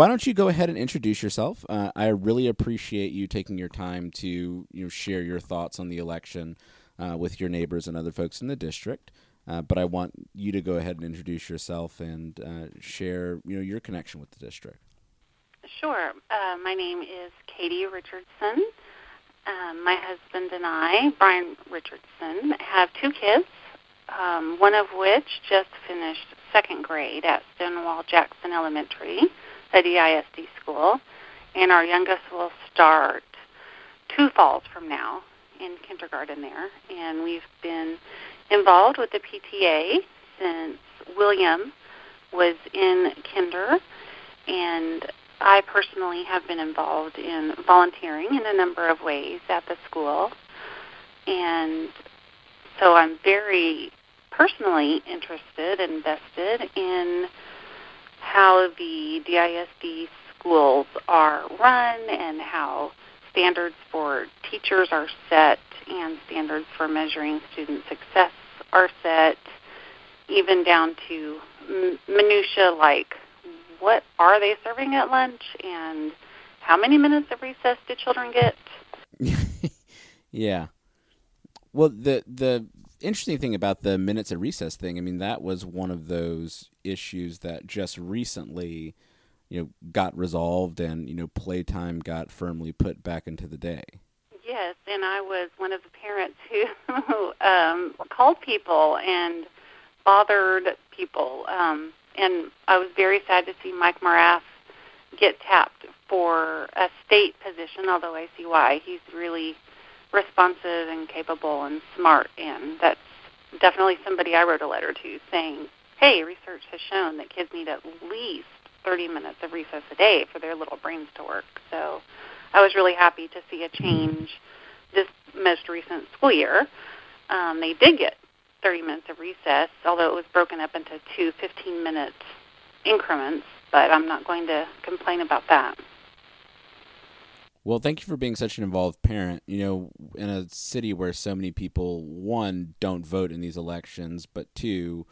why don't you go ahead and introduce yourself? Uh, I really appreciate you taking your time to you know share your thoughts on the election uh, with your neighbors and other folks in the district. Uh, but I want you to go ahead and introduce yourself and uh, share you know your connection with the district. Sure. Uh, my name is Katie Richardson. Um, my husband and I, Brian Richardson, have two kids, um, one of which just finished second grade at Stonewall Jackson Elementary, a DISD school, and our youngest will start two falls from now in kindergarten there. And we've been involved with the PTA since William was in kinder, and I personally have been involved in volunteering in a number of ways at the school. And so I'm very personally interested, and invested in how the DISD schools are run and how standards for teachers are set and standards for measuring student success are set, even down to minutia like what are they serving at lunch and how many minutes of recess do children get? yeah. Well, the the interesting thing about the minutes of recess thing, I mean, that was one of those issues that just recently, you know, got resolved and you know, playtime got firmly put back into the day. Yes, and I was one of the parents who um, called people and bothered people. Um, and I was very sad to see Mike Morath get tapped for a state position, although I see why. He's really responsive and capable and smart, and that's definitely somebody I wrote a letter to saying, hey, research has shown that kids need at least 30 minutes of recess a day for their little brains to work. So I was really happy to see a change this most recent school year. Um, they did get 30 minutes of recess, although it was broken up into two 15 minute increments, but I'm not going to complain about that. Well, thank you for being such an involved parent. You know, in a city where so many people, one, don't vote in these elections, but two,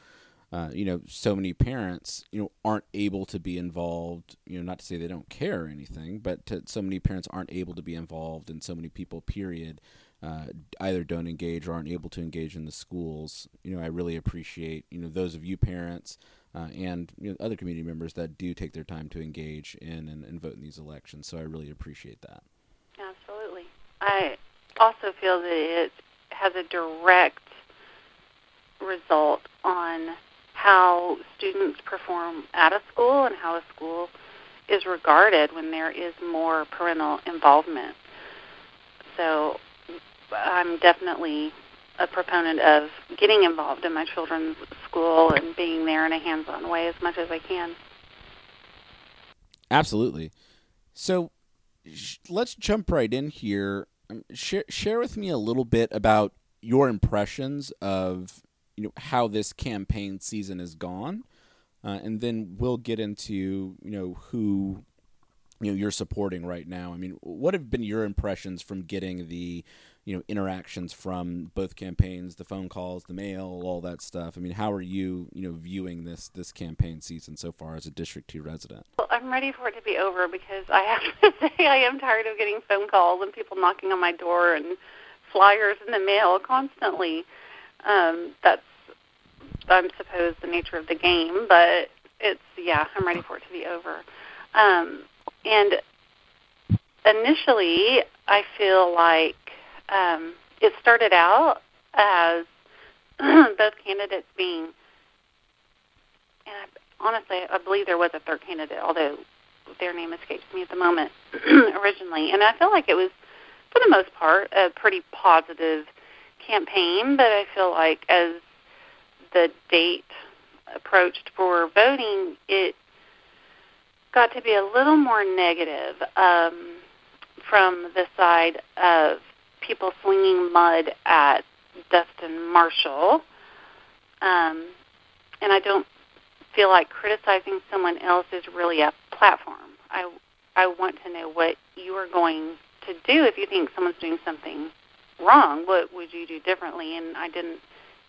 uh, you know, so many parents, you know, aren't able to be involved. You know, not to say they don't care or anything, but to, so many parents aren't able to be involved, and so many people, period, uh, either don't engage or aren't able to engage in the schools. You know, I really appreciate you know those of you parents uh, and you know, other community members that do take their time to engage in and, and vote in these elections. So I really appreciate that. Absolutely. I also feel that it has a direct result on how students perform at a school and how a school is regarded when there is more parental involvement. So I'm definitely a proponent of getting involved in my children's school and being there in a hands-on way as much as I can. Absolutely. So sh- let's jump right in here. Um, share, share with me a little bit about your impressions of you know how this campaign season has gone, uh, and then we'll get into you know who you know you're supporting right now. I mean, what have been your impressions from getting the you know interactions from both campaigns, the phone calls, the mail, all that stuff. I mean, how are you you know viewing this this campaign season so far as a District Two resident? Well, I'm ready for it to be over because I have to say I am tired of getting phone calls and people knocking on my door and flyers in the mail constantly. Um, that's I'm suppose the nature of the game, but it's yeah, I'm ready for it to be over. Um, and initially, I feel like um, it started out as both candidates being, and I, honestly, I believe there was a third candidate, although their name escapes me at the moment originally. And I feel like it was, for the most part, a pretty positive campaign. But I feel like as the date approached for voting, it got to be a little more negative um, from the side of people slinging mud at Dustin Marshall. Um, and I don't feel like criticizing someone else is really a platform. I I want to know what you are going to do if you think someone's doing something wrong. What would you do differently? And I didn't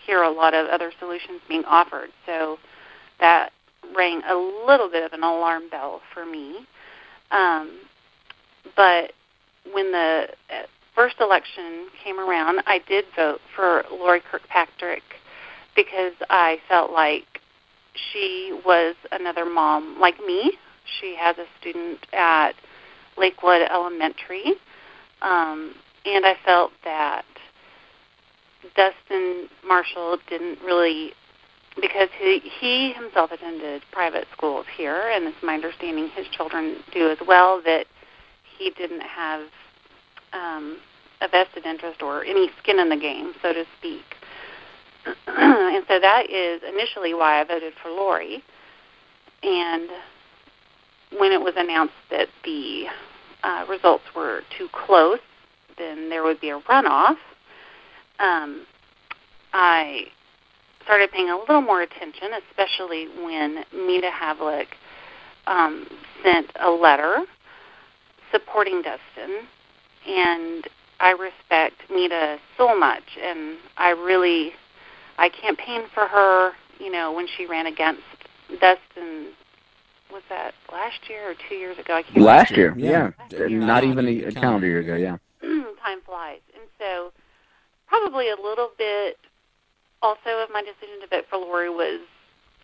hear a lot of other solutions being offered. So that rang a little bit of an alarm bell for me. Um, but when the uh, first election came around, I did vote for Lori Kirkpatrick because I felt like she was another mom like me. She has a student at Lakewood Elementary, um, and I felt that Dustin Marshall didn't really because he he himself attended private schools here, and it's my understanding his children do as well. That he didn't have um, a vested interest or any skin in the game, so to speak. and so that is initially why I voted for Lori. And when it was announced that the uh, results were too close, then there would be a runoff. Um, I started paying a little more attention, especially when Mita Havlick um, sent a letter supporting Dustin. And I respect Mita so much, and I really, I campaigned for her. You know, when she ran against Dustin, was that last year or two years ago? I can't. Last year, yeah, yeah. Year. not even a, a calendar year ago, yeah. Time flies, and so probably a little bit also of my decision to vote for Lori was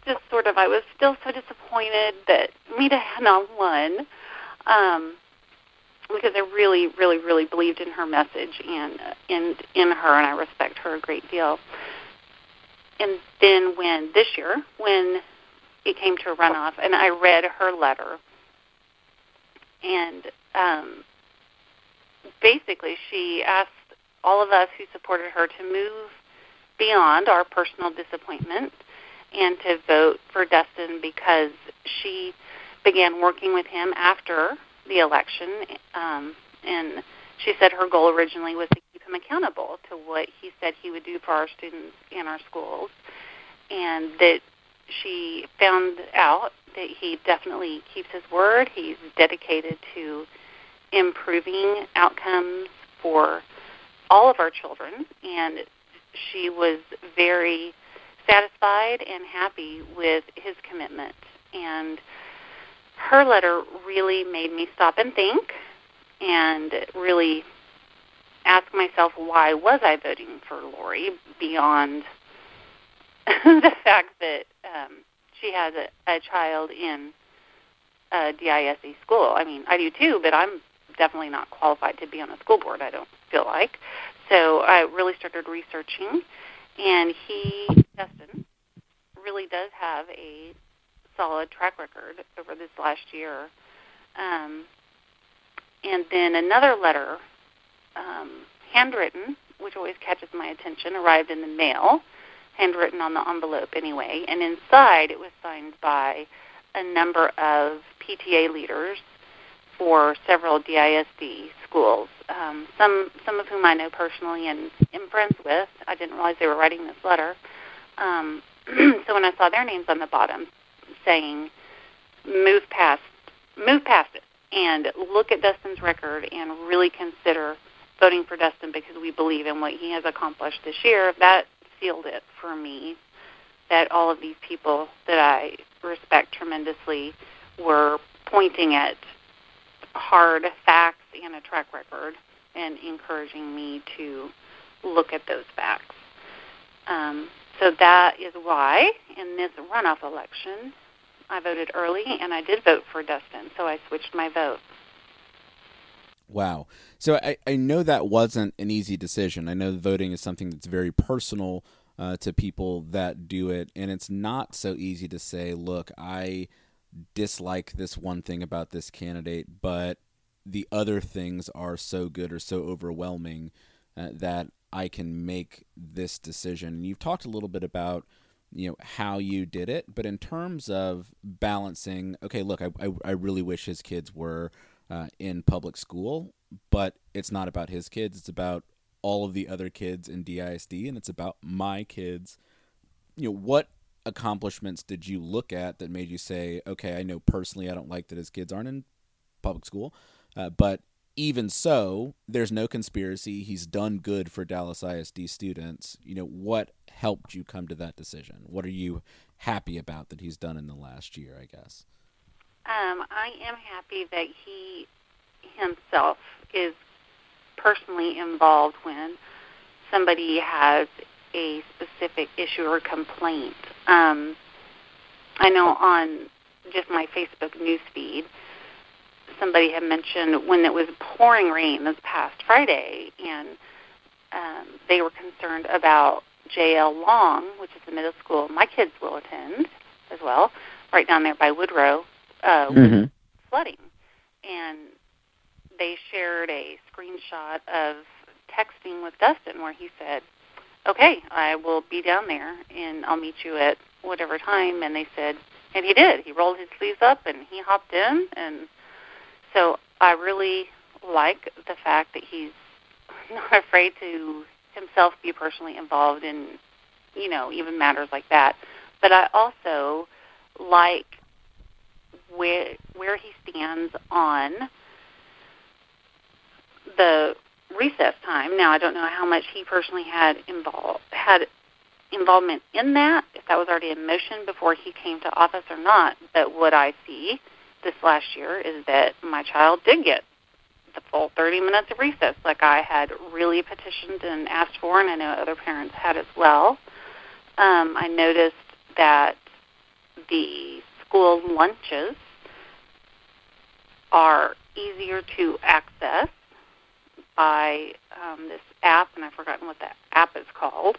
just sort of I was still so disappointed that Mita had not won. Um, because I really, really, really believed in her message and in in her, and I respect her a great deal. And then when this year, when it came to a runoff, and I read her letter, and um, basically she asked all of us who supported her to move beyond our personal disappointment and to vote for Dustin because she began working with him after the election. Um, and she said her goal originally was to keep him accountable to what he said he would do for our students and our schools. And that she found out that he definitely keeps his word. He's dedicated to improving outcomes for all of our children. And she was very satisfied and happy with his commitment. And her letter really made me stop and think and really ask myself why was I voting for Lori beyond the fact that um, she has a, a child in a DISD school. I mean, I do too, but I'm definitely not qualified to be on a school board. I don't feel like. So I really started researching, and he, Dustin, really does have a solid track record over this last year. Um, and then another letter, um, handwritten, which always catches my attention, arrived in the mail, handwritten on the envelope anyway, and inside it was signed by a number of PTA leaders for several DISD schools. Um, some some of whom I know personally and am friends with. I didn't realize they were writing this letter. Um, so when I saw their names on the bottom, saying move past move past it and look at Dustin's record and really consider voting for Dustin because we believe in what he has accomplished this year. That sealed it for me that all of these people that I respect tremendously were pointing at hard facts and a track record and encouraging me to look at those facts. Um, so that is why in this runoff election, I voted early and I did vote for Dustin, so I switched my vote. Wow. So I, I know that wasn't an easy decision. I know voting is something that's very personal uh, to people that do it, and it's not so easy to say, look, I dislike this one thing about this candidate, but the other things are so good or so overwhelming uh, that I can make this decision. And you've talked a little bit about you know how you did it, but in terms of balancing, okay, look, I I, I really wish his kids were uh, in public school, but it's not about his kids. It's about all of the other kids in DISD, and it's about my kids. You know what accomplishments did you look at that made you say, okay, I know personally I don't like that his kids aren't in public school, uh, but even so, there's no conspiracy. He's done good for Dallas ISD students. You know, what helped you come to that decision? What are you happy about that he's done in the last year, I guess. Um, I am happy that he himself is personally involved when somebody has a specific issue or complaint. Um, I know on just my Facebook newsfeed, somebody had mentioned when it was pouring rain this past Friday, and um, they were concerned about JL Long, which is the middle school my kids will attend as well, right down there by Woodrow, uh, mm-hmm. with flooding. And they shared a screenshot of texting with Dustin where he said, "Okay, I will be down there and I'll meet you at whatever time." And they said, and he did. He rolled his sleeves up and he hopped in, and so I really like the fact that he's not afraid to himself be personally involved in, you know, even matters like that. But I also like where where he stands on the recess time. Now I don't know how much he personally had involved had involvement in that, if that was already in motion before he came to office or not. But what I see this last year is that my child did get the full 30 minutes of recess, like I had really petitioned and asked for, and I know other parents had as well. Um, I noticed that the school lunches are easier to access by um, this app, and I've forgotten what that app is called.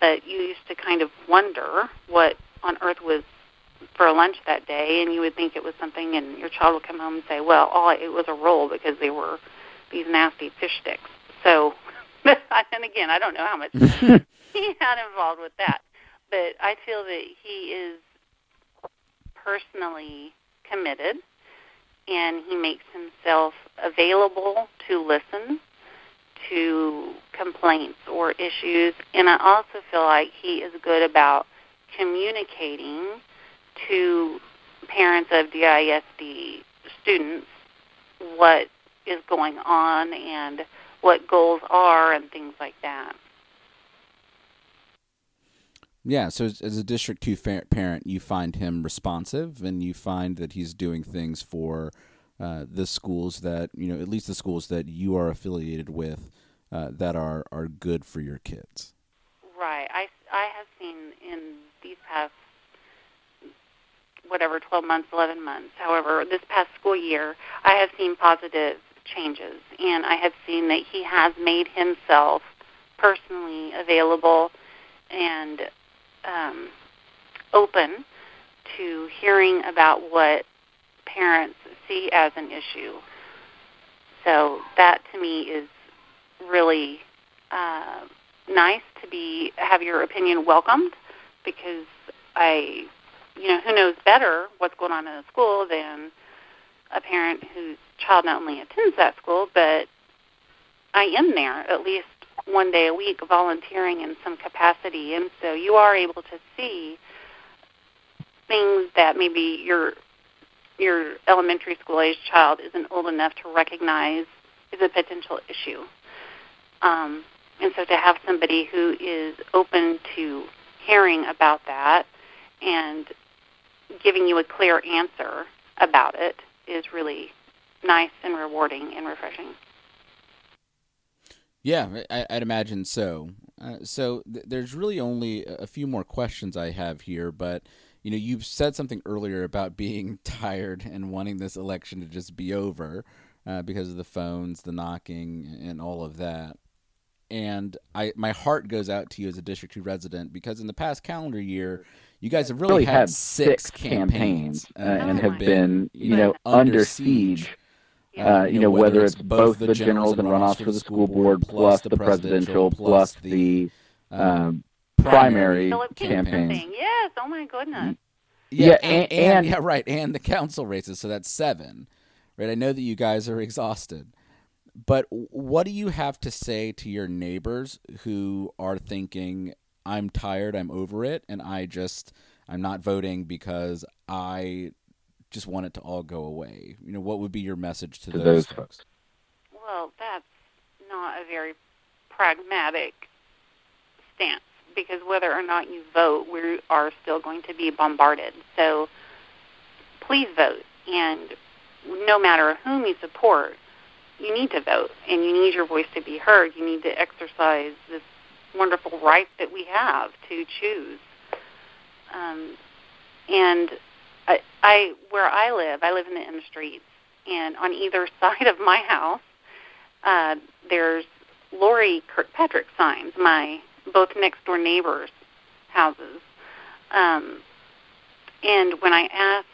But you used to kind of wonder what on earth was for lunch that day, and you would think it was something, and your child would come home and say, "Well, all it was a roll because they were these nasty fish sticks." So, and again, I don't know how much he had involved with that, but I feel that he is personally committed and he makes himself available to listen to complaints or issues. And I also feel like he is good about communicating to parents of DISD students what is going on and what goals are and things like that. Yeah, so as, a District 2 fa- parent, you find him responsive and you find that he's doing things for uh, the schools that, you know, at least the schools that you are affiliated with uh, that are, are good for your kids. Right. I, I have seen in these past, whatever, 12 months, 11 months, however, this past school year, I have seen positive changes. And I have seen that he has made himself personally available and um, open to hearing about what parents see as an issue. So that to me is really uh, nice to be have your opinion welcomed because I, you know, who knows better what's going on in a school than a parent whose child not only attends that school, but I am there at least one day a week volunteering in some capacity, and so you are able to see things that maybe your your elementary school age child isn't old enough to recognize is a potential issue. Um, and so to have somebody who is open to hearing about that and giving you a clear answer about it is really nice and rewarding and refreshing. Yeah, I, would imagine so. Uh, so th- there's really only a few more questions I have here, but you know, you've said something earlier about being tired and wanting this election to just be over uh, because of the phones, the knocking, and all of that. And I, my heart goes out to you as a District Two resident because in the past calendar year, you guys have really, really had, had, six, campaigns, campaigns uh, and have been, you know, under siege uh, you know, whether it's both the generals and runoffs for the school board, plus the presidential, plus the um, primary campaign. Yes, oh my goodness. Yeah, yeah and, and, and, yeah, right, and the council races. So that's seven, right? I know that you guys are exhausted, but what do you have to say to your neighbors who are thinking, "I'm tired, I'm over it, and I just." I'm not voting because I just want it to all go away? You know, what would be your message to, to those, those folks? folks? Well, that's not a very pragmatic stance because whether or not you vote, we are still going to be bombarded. So please vote. And no matter whom you support, you need to vote and you need your voice to be heard. You need to exercise this wonderful right that we have to choose. Um, and I, I, where I live, I live in the end streets, and on either side of my house, uh, there's Lori Kirkpatrick signs. My both next door neighbors' houses. Um, and when I asked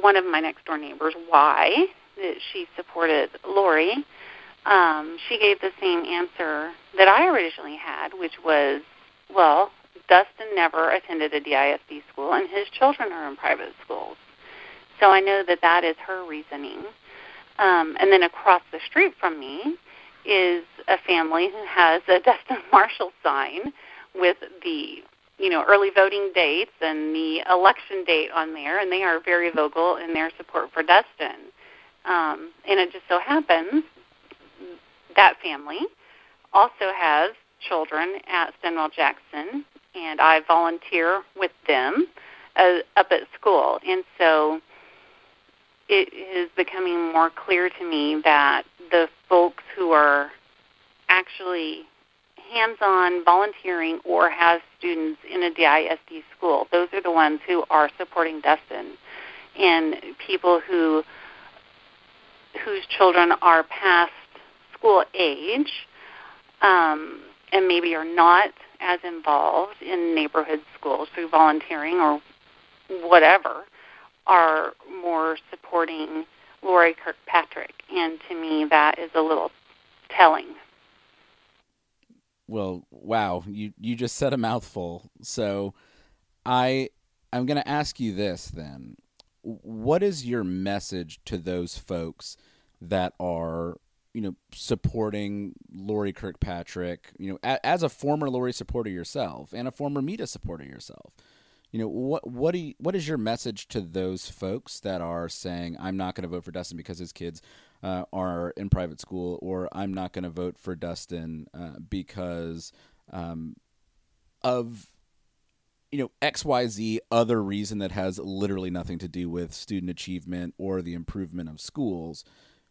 one of my next door neighbors why that she supported Lori, um, she gave the same answer that I originally had, which was, well, Dustin never attended a DISD school, and his children are in private schools. So I know that that is her reasoning. Um, and then across the street from me is a family who has a Dustin Marshall sign with the you know early voting dates and the election date on there, and they are very vocal in their support for Dustin. Um, and it just so happens that family also has children at Stonewall Jackson, and I volunteer with them uh, up at school. And so it is becoming more clear to me that the folks who are actually hands-on volunteering or have students in a DISD school, those are the ones who are supporting Dustin. And people who whose children are past school age um, and maybe are not as involved in neighborhood schools through volunteering or whatever are more supporting Lori Kirkpatrick. And to me, that is a little telling. Well, wow, you you just said a mouthful. So, I I'm going to ask you this then. What is your message to those folks that are you know supporting Lori Kirkpatrick, you know, a, as a former Lori supporter yourself and a former Mita supporter yourself. You know, what what do you, what is your message to those folks that are saying I'm not going to vote for Dustin because his kids uh, are in private school, or I'm not going to vote for Dustin uh, because um, of you know xyz other reason that has literally nothing to do with student achievement or the improvement of schools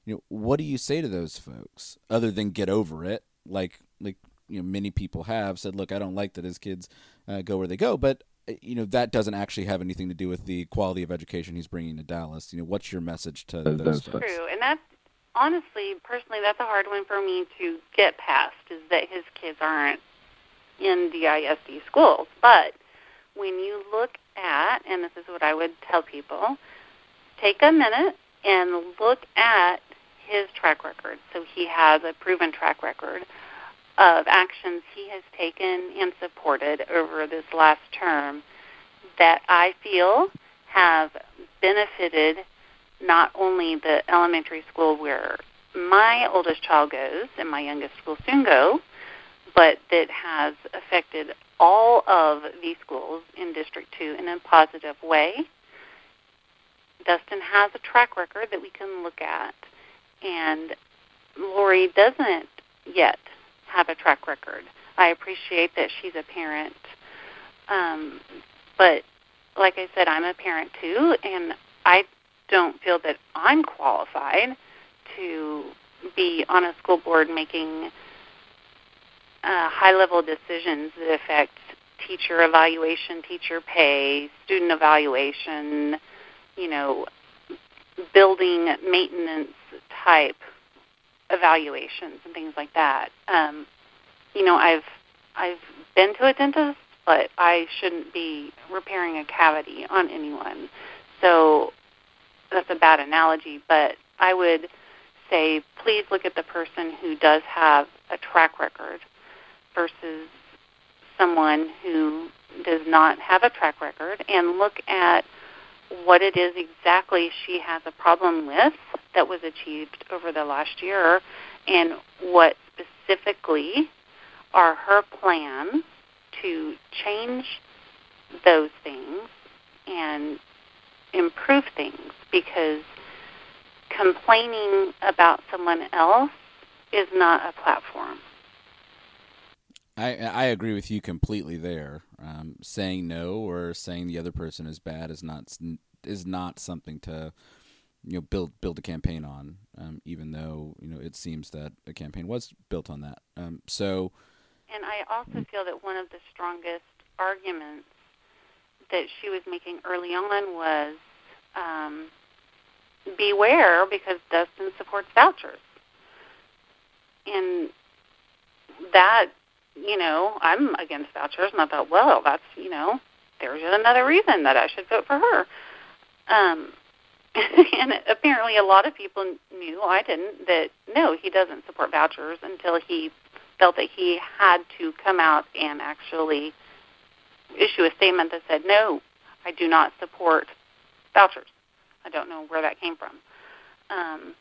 you know, what do you say to those folks other than get over it? Like, like you know, many people have said, look, I don't like that his kids uh, go where they go, but uh, you know that doesn't actually have anything to do with the quality of education he's bringing to Dallas. You know, what's your message to those, those folks? True, and that's honestly, personally, that's a hard one for me to get past. Is that his kids aren't in DISD schools, but when you look at, and this is what I would tell people, take a minute and look at his track record. So he has a proven track record of actions he has taken and supported over this last term that I feel have benefited not only the elementary school where my oldest child goes and my youngest will soon go, but that has affected all of these schools in District 2 in a positive way. Dustin has a track record that we can look at and Lori doesn't yet have a track record. I appreciate that she's a parent, um, but like I said, I'm a parent too, and I don't feel that I'm qualified to be on a school board making uh, high-level decisions that affect teacher evaluation, teacher pay, student evaluation, you know, building maintenance type evaluations and things like that. Um, you know, I've I've been to a dentist, but I shouldn't be repairing a cavity on anyone. So that's a bad analogy, but I would say please look at the person who does have a track record versus someone who does not have a track record and look at what it is exactly she has a problem with that was achieved over the last year and what specifically are her plans to change those things and improve things because complaining about someone else is not a platform. I I agree with you completely there. Um, saying no or saying the other person is bad is not is not something to you know build build a campaign on. Um, even though you know it seems that a campaign was built on that. Um, so, and I also feel that one of the strongest arguments that she was making early on was um, beware because Dustin supports vouchers, and that you know I'm against vouchers, and I thought, well, that's you know there's another reason that I should vote for her. Um, and apparently, a lot of people knew I didn't that no, he doesn't support vouchers until he felt that he had to come out and actually issue a statement that said, no, I do not support vouchers. I don't know where that came from. Um,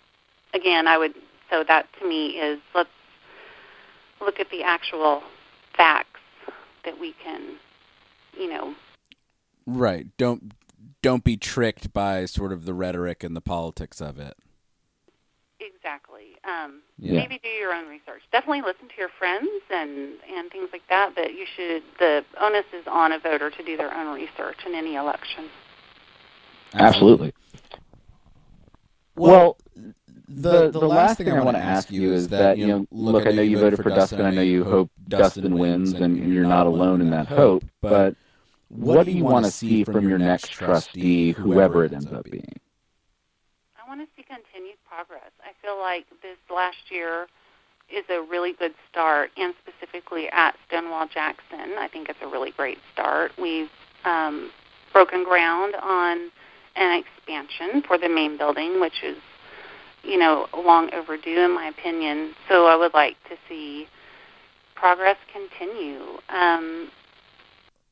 again, I would so that to me is let's look at the actual facts that we can, you know. Right. Don't don't be tricked by sort of the rhetoric and the politics of it. Exactly. Um, yeah. Maybe do your own research. Definitely listen to your friends and and things like that. But you should. The onus is on a voter to do their own research in any election. Absolutely. Well, the, the, the last thing I want to ask you is that you know, look, I know you voted for Dustin. I know you hope Dustin wins, and you're not alone in that hope. But what do you want to see from your next trustee, whoever it ends up being? I want to see continued progress. I feel like this last year is a really good start, and specifically at Stonewall Jackson, I think it's a really great start. We've um, broken ground on an expansion for the main building, which is, you know, long overdue in my opinion. So I would like to see progress continue. Um,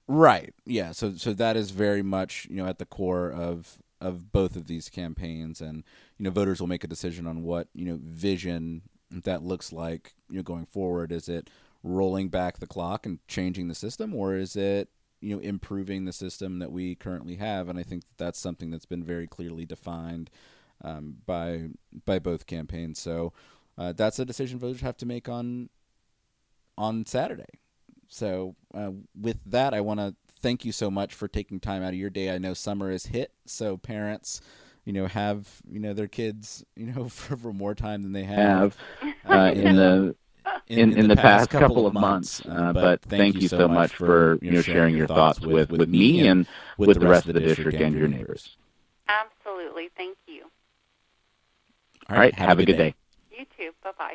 right. Yeah. So so that is very much you know at the core of of both of these campaigns, and you know voters will make a decision on what you know vision that looks like you know going forward. Is it rolling back the clock and changing the system, or is it you know improving the system that we currently have, and I think that that's something that's been very clearly defined um, by by both campaigns. So uh, that's a decision voters have to make on on Saturday. So uh, with that, I want to thank you so much for taking time out of your day. I know summer is hit, so parents you know have you know their kids you know for, for more time than they have, have uh, in the in, in, in the, past, past couple of months. Uh, but thank you so much for you know sharing your thoughts with, with me and with the rest of the district and your neighbors. Absolutely. Thank you. All right. Have, have a good day. day. You too. Bye bye.